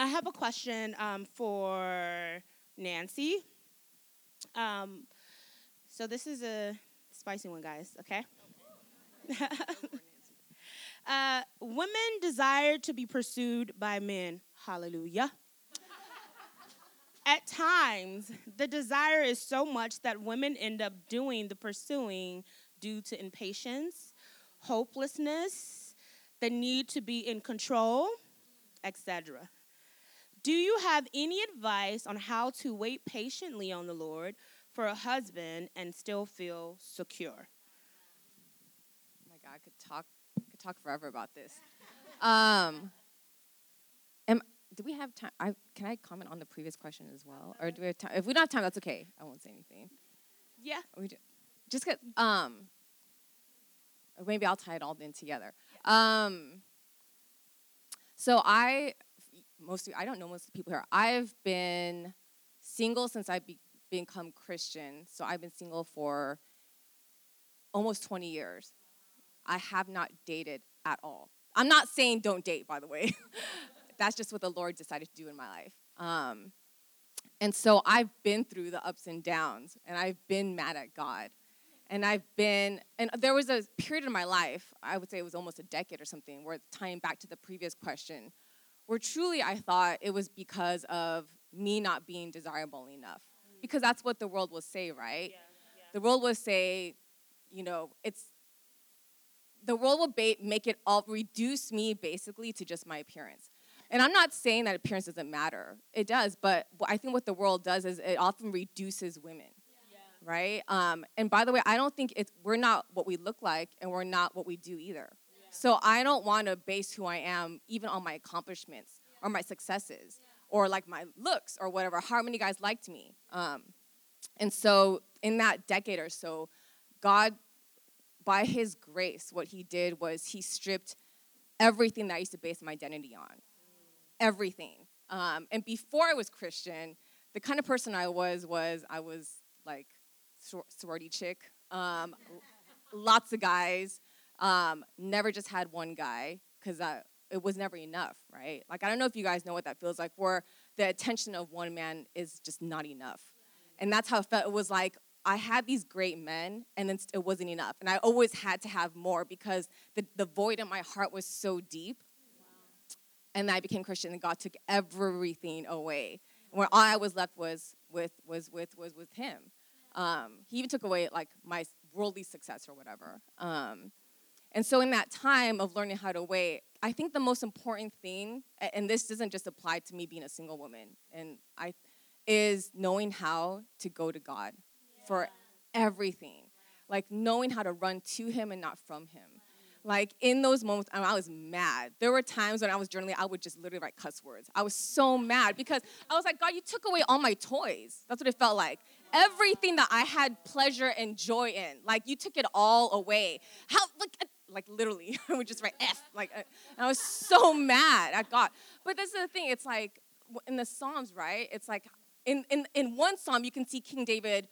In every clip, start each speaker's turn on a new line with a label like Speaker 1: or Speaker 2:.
Speaker 1: I have a question um, for Nancy. Um, so this is a spicy one, guys. Okay. uh, women desire to be pursued by men. Hallelujah. At times, the desire is so much that women end up doing the pursuing due to impatience, hopelessness, the need to be in control, etc. Do you have any advice on how to wait patiently on the Lord for a husband and still feel secure?
Speaker 2: Oh my God, I could talk, could talk forever about this. Um, am, do we have time? I, can I comment on the previous question as well, or do we have time? If we don't have time, that's okay. I won't say anything.
Speaker 1: Yeah.
Speaker 2: We do, just get um. Maybe I'll tie it all in together. Um. So I, most of, I don't know most of the people here. I've been single since I be, become Christian. So I've been single for almost 20 years. I have not dated at all. I'm not saying don't date, by the way. That's just what the Lord decided to do in my life. Um, and so I've been through the ups and downs, and I've been mad at God. And I've been, and there was a period in my life, I would say it was almost a decade or something, where tying back to the previous question, where truly I thought it was because of me not being desirable enough. Because that's what the world will say, right? Yeah, yeah. The world will say, you know, it's, the world will ba- make it all, reduce me basically to just my appearance. And I'm not saying that appearance doesn't matter. It does, but I think what the world does is it often reduces women. Yeah. Right? Um, and by the way, I don't think it's we're not what we look like and we're not what we do either. So I don't want to base who I am even on my accomplishments or my successes or like my looks or whatever, how many guys liked me. Um, and so in that decade or so, God, by his grace, what he did was he stripped everything that I used to base my identity on everything. Um, and before I was Christian, the kind of person I was was I was like sor- sorority chick, um, lots of guys. Um, never just had one guy because it was never enough, right? Like I don't know if you guys know what that feels like, where the attention of one man is just not enough, and that's how it felt. It was like I had these great men, and then it wasn't enough, and I always had to have more because the the void in my heart was so deep and I became Christian, and God took everything away. Where all I was left was with was with was with Him. Um, he even took away like my worldly success or whatever. Um, and so in that time of learning how to wait, I think the most important thing, and this doesn't just apply to me being a single woman, and I, is knowing how to go to God yeah. for everything, like knowing how to run to Him and not from Him. Like in those moments, I was mad. There were times when I was journaling, I would just literally write cuss words. I was so mad because I was like, God, you took away all my toys. That's what it felt like. Everything that I had pleasure and joy in, like you took it all away. How, like, like literally, I would just write F. Like, uh, I was so mad at God. But this is the thing. It's like in the Psalms, right? It's like in in in one psalm you can see King David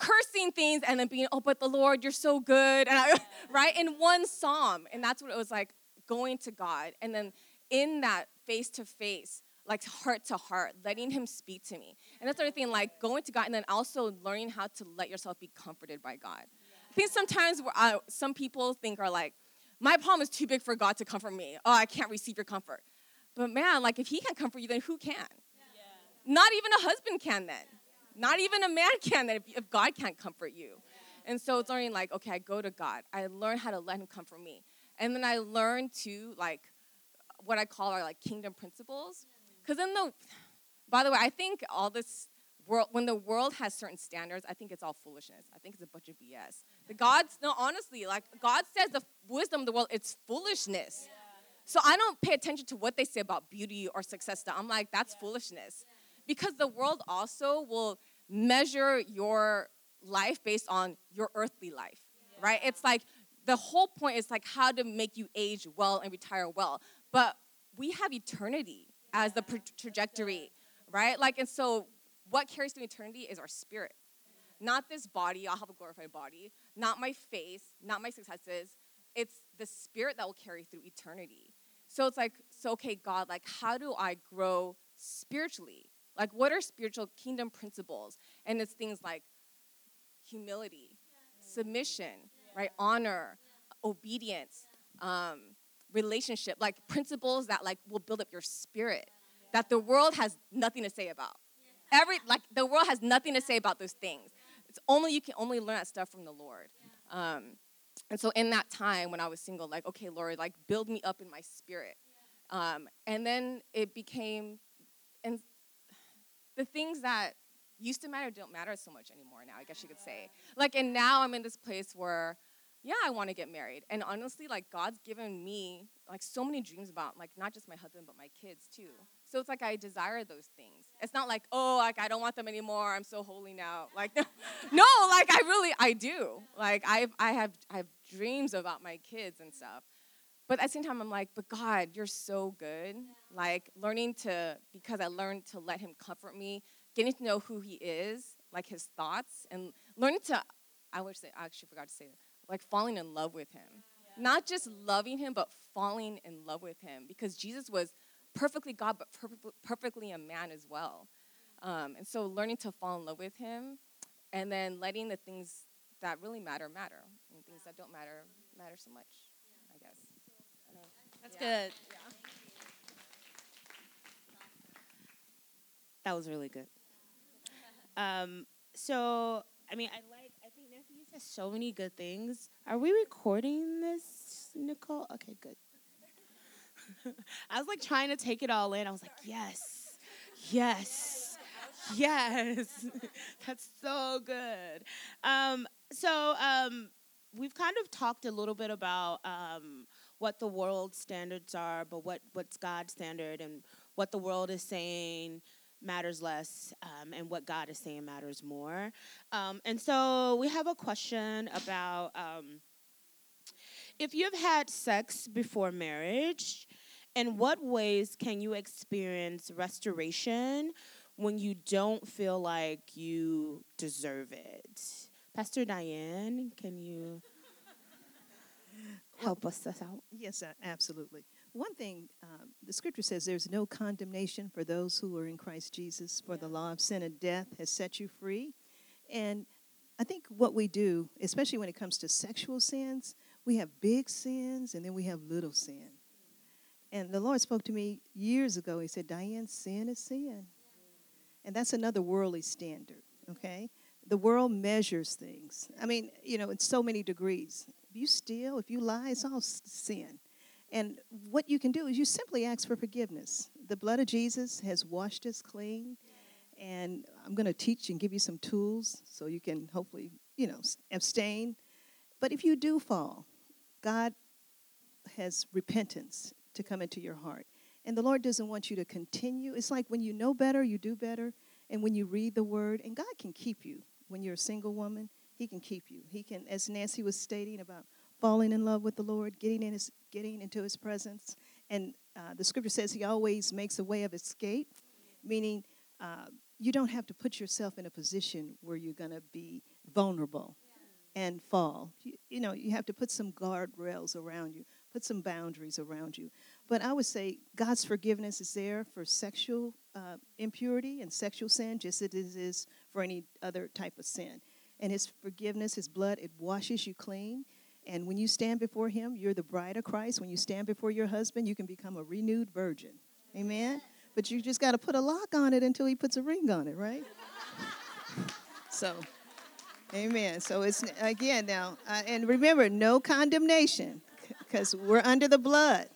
Speaker 2: cursing things and then being, oh, but the Lord, you're so good. And I, right? In one psalm. And that's what it was like going to God. And then in that face to face, like heart to heart, letting him speak to me. And that's the other thing, like going to God and then also learning how to let yourself be comforted by God. I think sometimes uh, some people think are like, my problem is too big for God to comfort me. Oh, I can't receive your comfort. But man, like if he can comfort you, then who can? Yeah. Not even a husband can then. Not even a man can then if, if God can't comfort you. And so it's learning like, okay, I go to God. I learn how to let him comfort me. And then I learn to like what I call our like kingdom principles. Because in the by the way, I think all this world when the world has certain standards, I think it's all foolishness. I think it's a bunch of BS. The God's no, honestly, like God says the wisdom of the world, it's foolishness. So I don't pay attention to what they say about beauty or success. I'm like, that's foolishness. Because the world also will measure your life based on your earthly life, right? It's like the whole point is like how to make you age well and retire well. But we have eternity as the trajectory, right? Like, and so what carries to eternity is our spirit. Not this body, I'll have a glorified body, not my face, not my successes. It's the spirit that will carry through eternity. So it's like, so okay, God, like, how do I grow spiritually? Like, what are spiritual kingdom principles? And it's things like humility, submission, right? Honor, obedience, um, relationship, like principles that like will build up your spirit that the world has nothing to say about. Every like the world has nothing to say about those things. It's only you can only learn that stuff from the Lord. Um, and so in that time when I was single, like okay, Lord, like build me up in my spirit. Um, and then it became, and the things that used to matter don't matter so much anymore now. I guess you could say. Like, and now I'm in this place where yeah, I want to get married. And honestly, like God's given me like so many dreams about like not just my husband but my kids too. So it's like I desire those things. It's not like, oh, like I don't want them anymore. I'm so holy now. Like no, no like I really I do. Like I I have I have dreams about my kids and stuff. But at the same time I'm like, but God, you're so good. Like learning to because I learned to let him comfort me, getting to know who he is, like his thoughts and learning to I wish I actually forgot to say that like falling in love with him. Not just loving him, but falling in love with him because Jesus was perfectly God, but perfectly a man as well. Um, and so learning to fall in love with him and then letting the things that really matter matter and things that don't matter matter so much, I guess. I
Speaker 1: That's yeah. good. Yeah. That was really good. Um, so, I mean, I like I think Nancy says so many good things. Are we recording this, Nicole? Okay, good. I was like trying to take it all in. I was like, yes, yes, yes. That's so good. Um, so um, we've kind of talked a little bit about um, what the world standards are, but what what's God's standard and what the world is saying matters less um, and what God is saying matters more. Um, and so we have a question about um, if you've had sex before marriage, in what ways can you experience restoration when you don't feel like you deserve it? Pastor Diane, can you help us out?
Speaker 3: Yes, absolutely. One thing, um, the scripture says there's no condemnation for those who are in Christ Jesus, for the law of sin and death has set you free. And I think what we do, especially when it comes to sexual sins, we have big sins and then we have little sin. And the Lord spoke to me years ago. He said, Diane, sin is sin. And that's another worldly standard, okay? The world measures things. I mean, you know, in so many degrees. If you steal, if you lie, it's all sin. And what you can do is you simply ask for forgiveness. The blood of Jesus has washed us clean. And I'm going to teach and give you some tools so you can hopefully, you know, abstain. But if you do fall, God has repentance to come into your heart. And the Lord doesn't want you to continue. It's like when you know better, you do better. And when you read the word, and God can keep you when you're a single woman, He can keep you. He can, as Nancy was stating about falling in love with the Lord, getting in his, getting into His presence, and uh, the Scripture says He always makes a way of escape, meaning uh, you don't have to put yourself in a position where you're going to be vulnerable and fall. You, you, know, you have to put some guardrails around you, put some boundaries around you. But I would say God's forgiveness is there for sexual uh, impurity and sexual sin, just as it is for any other type of sin. And His forgiveness, His blood, it washes you clean. And when you stand before Him, you're the bride of Christ. When you stand before your husband, you can become a renewed virgin. Amen? But you just got to put a lock on it until He puts a ring on it, right? so, amen. So it's, again, now, uh, and remember, no condemnation because we're under the blood.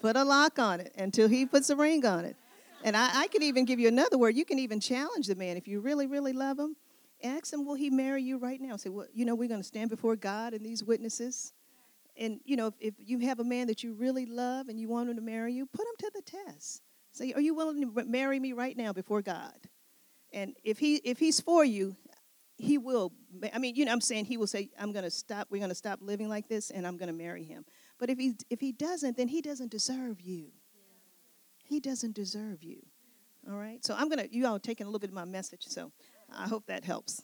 Speaker 3: Put a lock on it until He puts a ring on it. And I, I can even give you another word. You can even challenge the man if you really, really love him ask him, will he marry you right now? Say, well, you know, we're going to stand before God and these witnesses. And, you know, if, if you have a man that you really love and you want him to marry you, put him to the test. Say, are you willing to marry me right now before God? And if he if he's for you, he will. I mean, you know, I'm saying he will say, I'm going to stop. We're going to stop living like this, and I'm going to marry him. But if he if he doesn't, then he doesn't deserve you. He doesn't deserve you. All right. So I'm gonna. You all taking a little bit of my message. So I hope that helps.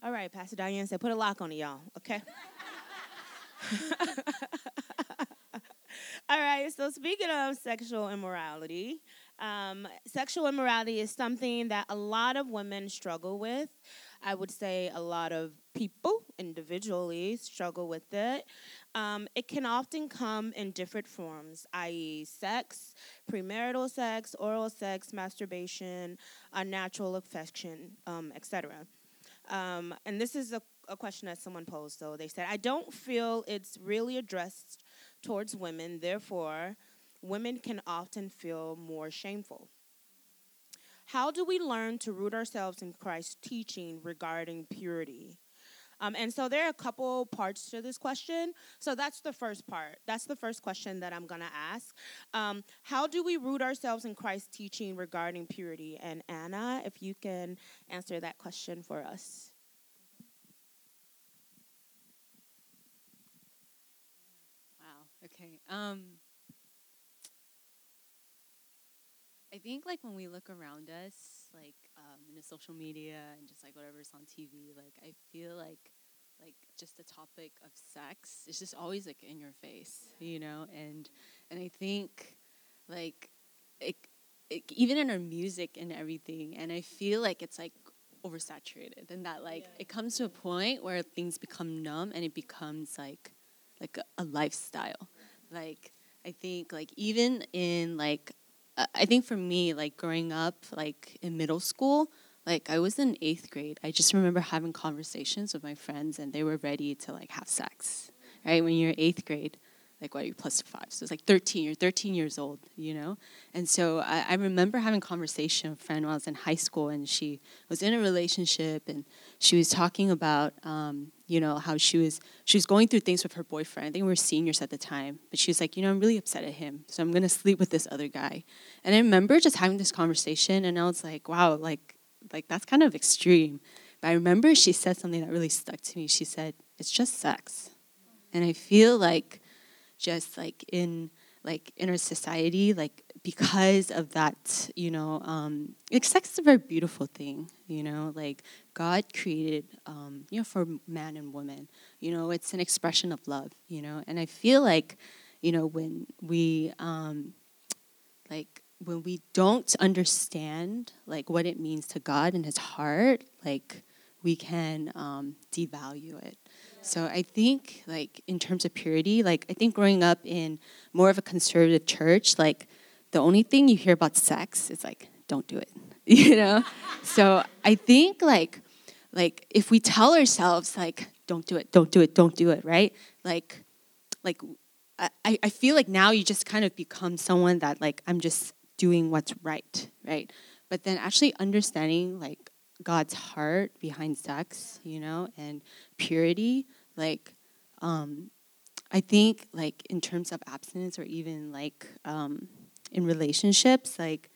Speaker 1: All right, Pastor Diane said, put a lock on it, y'all, okay? All right. So speaking of sexual immorality, um, sexual immorality is something that a lot of women struggle with. I would say a lot of people individually struggle with it. Um, it can often come in different forms, i.e., sex, premarital sex, oral sex, masturbation, unnatural affection, um, etc. Um, and this is a, a question that someone posed. So they said, I don't feel it's really addressed towards women, therefore, women can often feel more shameful. How do we learn to root ourselves in Christ's teaching regarding purity? Um, and so there are a couple parts to this question. So that's the first part. That's the first question that I'm going to ask. Um, how do we root ourselves in Christ's teaching regarding purity? And Anna, if you can answer that question for us.
Speaker 4: Wow. Okay. Um, I think like when we look around us, like um, in the social media and just like whatever's on TV, like I feel like like just the topic of sex is just always like in your face, you know, and and I think like it, it even in our music and everything, and I feel like it's like oversaturated and that like yeah. it comes to a point where things become numb and it becomes like like a, a lifestyle. Like i think like even in like I think for me, like growing up, like in middle school, like I was in eighth grade. I just remember having conversations with my friends, and they were ready to like have sex, right? When you're eighth grade, like what are you plus five? So it's like 13. You're 13 years old, you know. And so I, I remember having conversation with a friend when I was in high school, and she was in a relationship, and she was talking about, um, you know, how she was she was going through things with her boyfriend. I think we were seniors at the time, but she was like, you know, I'm really upset at him, so I'm gonna sleep with this other guy. And I remember just having this conversation, and I was like, wow, like like that's kind of extreme. But I remember she said something that really stuck to me. She said, "It's just sex," and I feel like just like in like in our society like because of that you know um like sex is a very beautiful thing you know like god created um you know for man and woman you know it's an expression of love you know and i feel like you know when we um like when we don't understand like what it means to god and his heart like we can um devalue it. So I think like in terms of purity, like I think growing up in more of a conservative church, like the only thing you hear about sex is like don't do it. You know? so I think like like if we tell ourselves like don't do it, don't do it, don't do it, right? Like like I, I feel like now you just kind of become someone that like I'm just doing what's right, right? But then actually understanding like God's heart behind sex, you know, and purity, like um, I think like in terms of abstinence or even like um, in relationships, like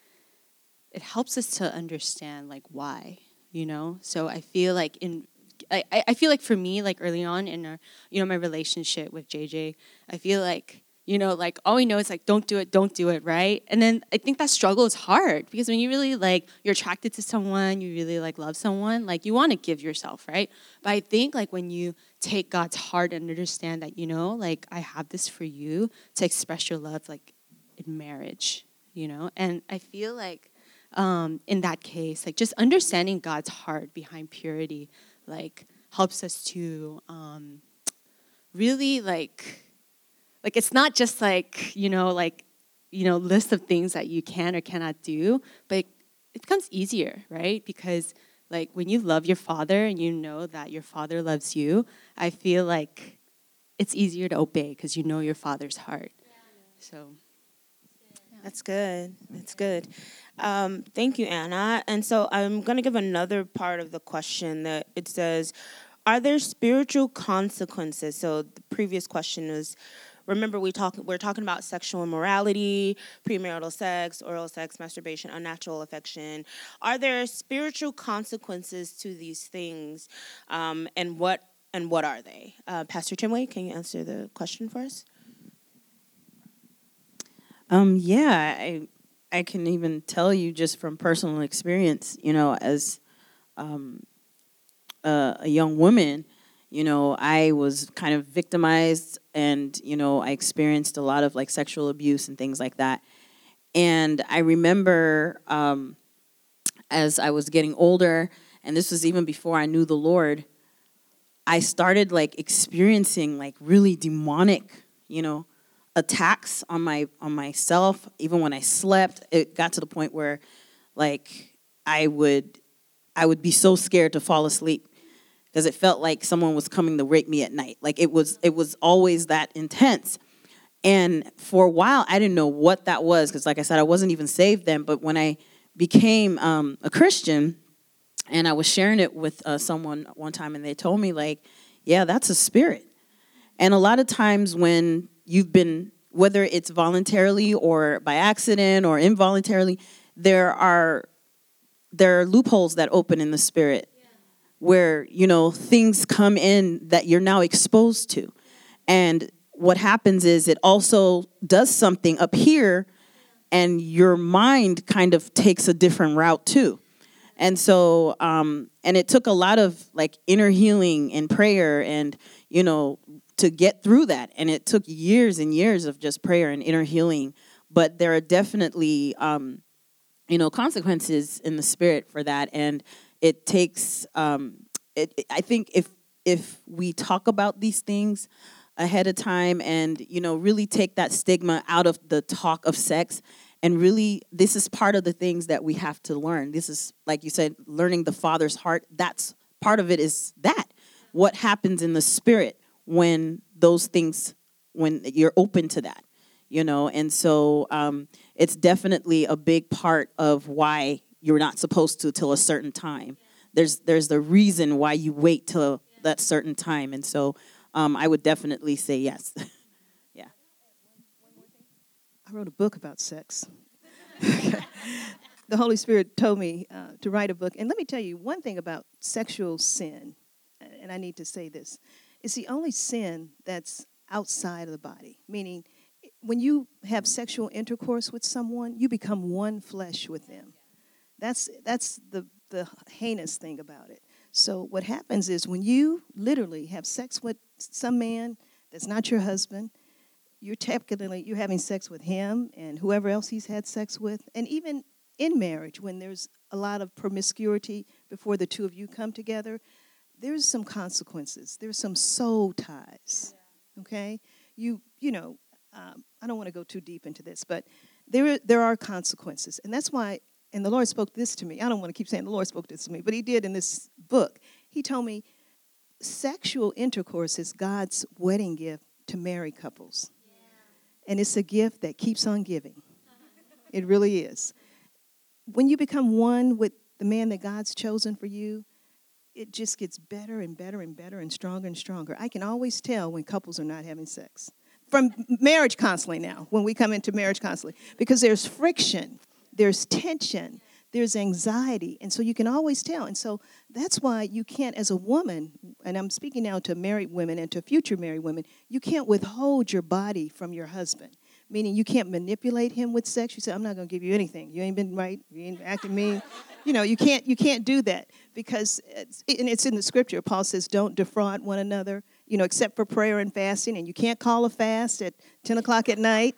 Speaker 4: it helps us to understand like why, you know. So I feel like in I, I feel like for me, like early on in our, you know, my relationship with JJ, I feel like you know like all we know is like don't do it don't do it right and then i think that struggle is hard because when you really like you're attracted to someone you really like love someone like you want to give yourself right but i think like when you take god's heart and understand that you know like i have this for you to express your love like in marriage you know and i feel like um, in that case like just understanding god's heart behind purity like helps us to um, really like like it's not just like, you know, like, you know, list of things that you can or cannot do, but it, it becomes easier, right? Because like when you love your father and you know that your father loves you, I feel like it's easier to obey because you know your father's heart. So
Speaker 1: that's good. That's good. Um, thank you, Anna. And so I'm going to give another part of the question that it says, Are there spiritual consequences? So the previous question was, remember we talk we're talking about sexual immorality, premarital sex, oral sex, masturbation, unnatural affection. Are there spiritual consequences to these things, um, and what and what are they? Uh, Pastor Timway, can you answer the question for us?
Speaker 5: Um, yeah, I I can even tell you just from personal experience, you know, as um, a young woman, you know, I was kind of victimized and, you know, I experienced a lot of like sexual abuse and things like that. And I remember um, as I was getting older, and this was even before I knew the Lord, I started like experiencing like really demonic, you know, attacks on my on myself even when I slept. It got to the point where like I would I would be so scared to fall asleep because it felt like someone was coming to rape me at night. Like it was it was always that intense. And for a while I didn't know what that was because like I said I wasn't even saved then, but when I became um, a Christian, and I was sharing it with uh, someone one time, and they told me like, "Yeah, that's a spirit." And a lot of times when you've been, whether it's voluntarily or by accident or involuntarily, there are there are loopholes that open in the spirit where you know things come in that you're now exposed to, and what happens is it also does something up here, and your mind kind of takes a different route too. And so um, and it took a lot of like inner healing and prayer and you know to get through that. And it took years and years of just prayer and inner healing. But there are definitely um, you know consequences in the spirit for that. And it takes um, it, i think if if we talk about these things ahead of time and you know really take that stigma out of the talk of sex and really this is part of the things that we have to learn. This is like you said learning the father's heart. That's part of it is that. What happens in the spirit when those things when you're open to that you know and so um, it's definitely a big part of why you're not supposed to till a certain time there's there's the reason why you wait till that certain time and so um, i would definitely say yes Yeah.
Speaker 3: I wrote a book about sex. the Holy Spirit told me uh, to write a book. And let me tell you one thing about sexual sin, and I need to say this it's the only sin that's outside of the body, meaning when you have sexual intercourse with someone, you become one flesh with them. That's, that's the, the heinous thing about it. So, what happens is when you literally have sex with some man that's not your husband, you're technically you're having sex with him and whoever else he's had sex with and even in marriage when there's a lot of promiscuity before the two of you come together there's some consequences. There's some soul ties okay? You you know um, i don't want to go too deep into this but there there are consequences and that's why and the lord spoke this to me. I don't want to keep saying the lord spoke this to me but he did in this book. He told me sexual intercourse is god's wedding gift to married couples. And it's a gift that keeps on giving. It really is. When you become one with the man that God's chosen for you, it just gets better and better and better and stronger and stronger. I can always tell when couples are not having sex. From marriage counseling now, when we come into marriage counseling, because there's friction, there's tension, there's anxiety, and so you can always tell. And so that's why you can't, as a woman, and I'm speaking now to married women and to future married women, you can't withhold your body from your husband. Meaning you can't manipulate him with sex. You say, I'm not gonna give you anything. You ain't been right, you ain't acting mean. You know, you can't you can't do that because it's, and it's in the scripture. Paul says, Don't defraud one another, you know, except for prayer and fasting, and you can't call a fast at 10 o'clock at night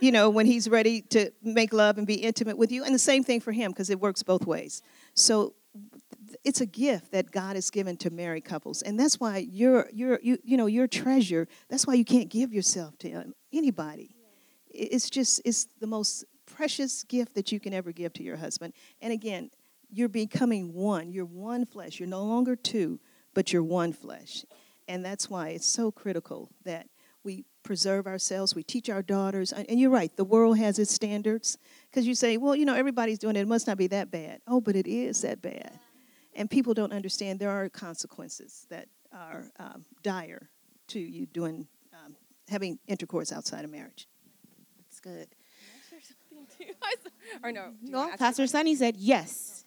Speaker 3: you know, when he's ready to make love and be intimate with you. And the same thing for him because it works both ways. So it's a gift that God has given to married couples, and that's why you're you're you you know your treasure. That's why you can't give yourself to anybody. It's just it's the most precious gift that you can ever give to your husband. And again, you're becoming one. You're one flesh. You're no longer two, but you're one flesh, and that's why it's so critical that we preserve ourselves. We teach our daughters, and you're right. The world has its standards because you say, well, you know, everybody's doing it. It must not be that bad. Oh, but it is that bad and people don't understand there are consequences that are um, dire to you doing um, having intercourse outside of marriage.
Speaker 2: That's good.
Speaker 1: or no, no Pastor Sunny said yes.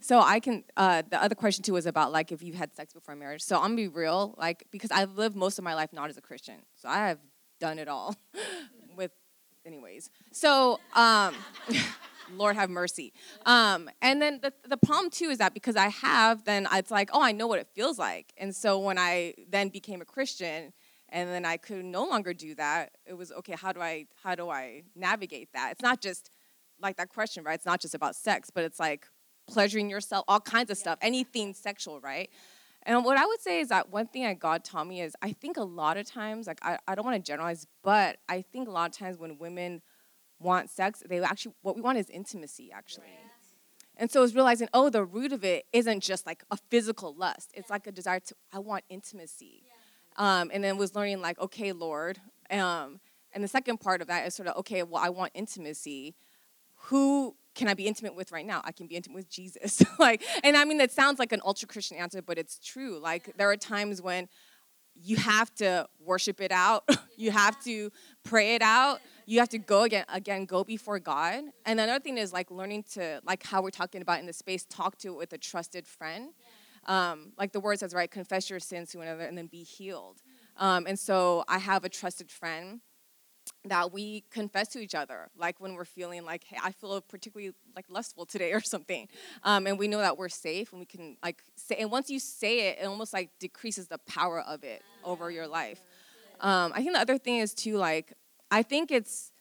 Speaker 2: So I can. Uh, the other question too was about like if you've had sex before marriage. So I'm gonna be real, like because I've lived most of my life not as a Christian, so I have done it all. with, anyways. So um, Lord have mercy. Um, and then the, the problem too is that because I have, then it's like, oh, I know what it feels like. And so when I then became a Christian, and then I could no longer do that, it was okay. How do I how do I navigate that? It's not just like that question, right? It's not just about sex, but it's like pleasuring yourself, all kinds of stuff, anything sexual, right? And what I would say is that one thing that God taught me is I think a lot of times, like I, I don't want to generalize, but I think a lot of times when women want sex, they actually what we want is intimacy actually. And so it's realizing, oh, the root of it isn't just like a physical lust. It's like a desire to I want intimacy. Um, and then was learning like, okay, Lord. Um, and the second part of that is sort of, okay, well, I want intimacy. Who can I be intimate with right now? I can be intimate with Jesus. like, and I mean, that sounds like an ultra Christian answer, but it's true. Like, there are times when you have to worship it out. you have to pray it out. You have to go again, again, go before God. And another thing is like learning to, like how we're talking about in the space, talk to it with a trusted friend. Um, like the word says, right? Confess your sins to one another and then be healed. Um, and so I have a trusted friend that we confess to each other, like when we're feeling like, hey, I feel particularly like lustful today or something, um, and we know that we're safe and we can like say. And once you say it, it almost like decreases the power of it over your life. Um, I think the other thing is too like I think it's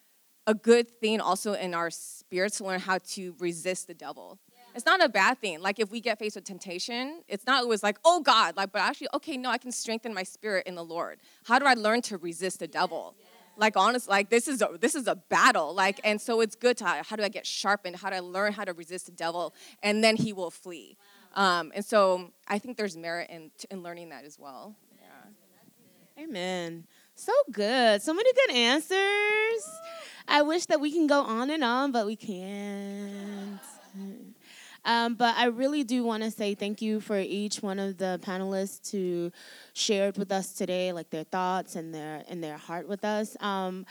Speaker 2: a good thing also in our spirit to learn how to resist the devil. It's not a bad thing. Like if we get faced with temptation, it's not always like, oh God, like, but actually, okay, no, I can strengthen my spirit in the Lord. How do I learn to resist the devil? like honest like this is a this is a battle like and so it's good to how do i get sharpened how do i learn how to resist the devil and then he will flee um, and so i think there's merit in in learning that as well yeah.
Speaker 1: Amen. So good. So many good answers. I wish that we can go on and on, but we can't. Um, but I really do want to say thank you for each one of the panelists who shared with us today, like their thoughts and their and their heart with us. Um,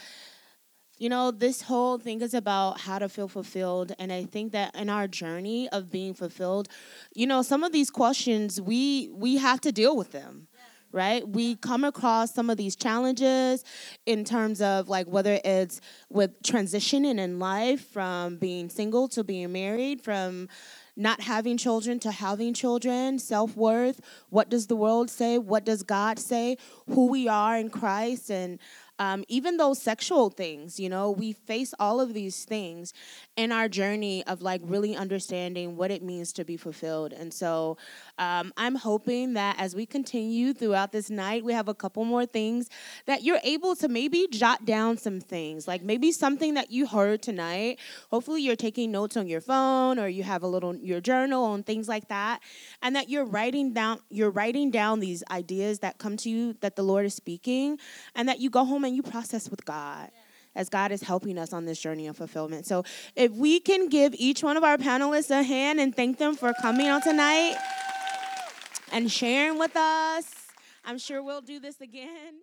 Speaker 1: you know, this whole thing is about how to feel fulfilled. And I think that in our journey of being fulfilled, you know, some of these questions we we have to deal with them right? We come across some of these challenges in terms of like whether it's with transitioning in life from being single to being married, from not having children to having children, self worth. What does the world say? What does God say? Who we are in Christ, and um, even those sexual things, you know, we face all of these things in our journey of like really understanding what it means to be fulfilled. And so um, I'm hoping that as we continue throughout this night, we have a couple more things that you're able to maybe jot down some things, like maybe something that you heard tonight. Hopefully, you're taking notes on your phone or you have a little your journal on things like that, and that you're writing down you're writing down these ideas that come to you that the Lord is speaking, and that you go home and you process with God. As God is helping us on this journey of fulfillment. So, if we can give each one of our panelists a hand and thank them for coming on tonight and sharing with us. I'm sure we'll do this again.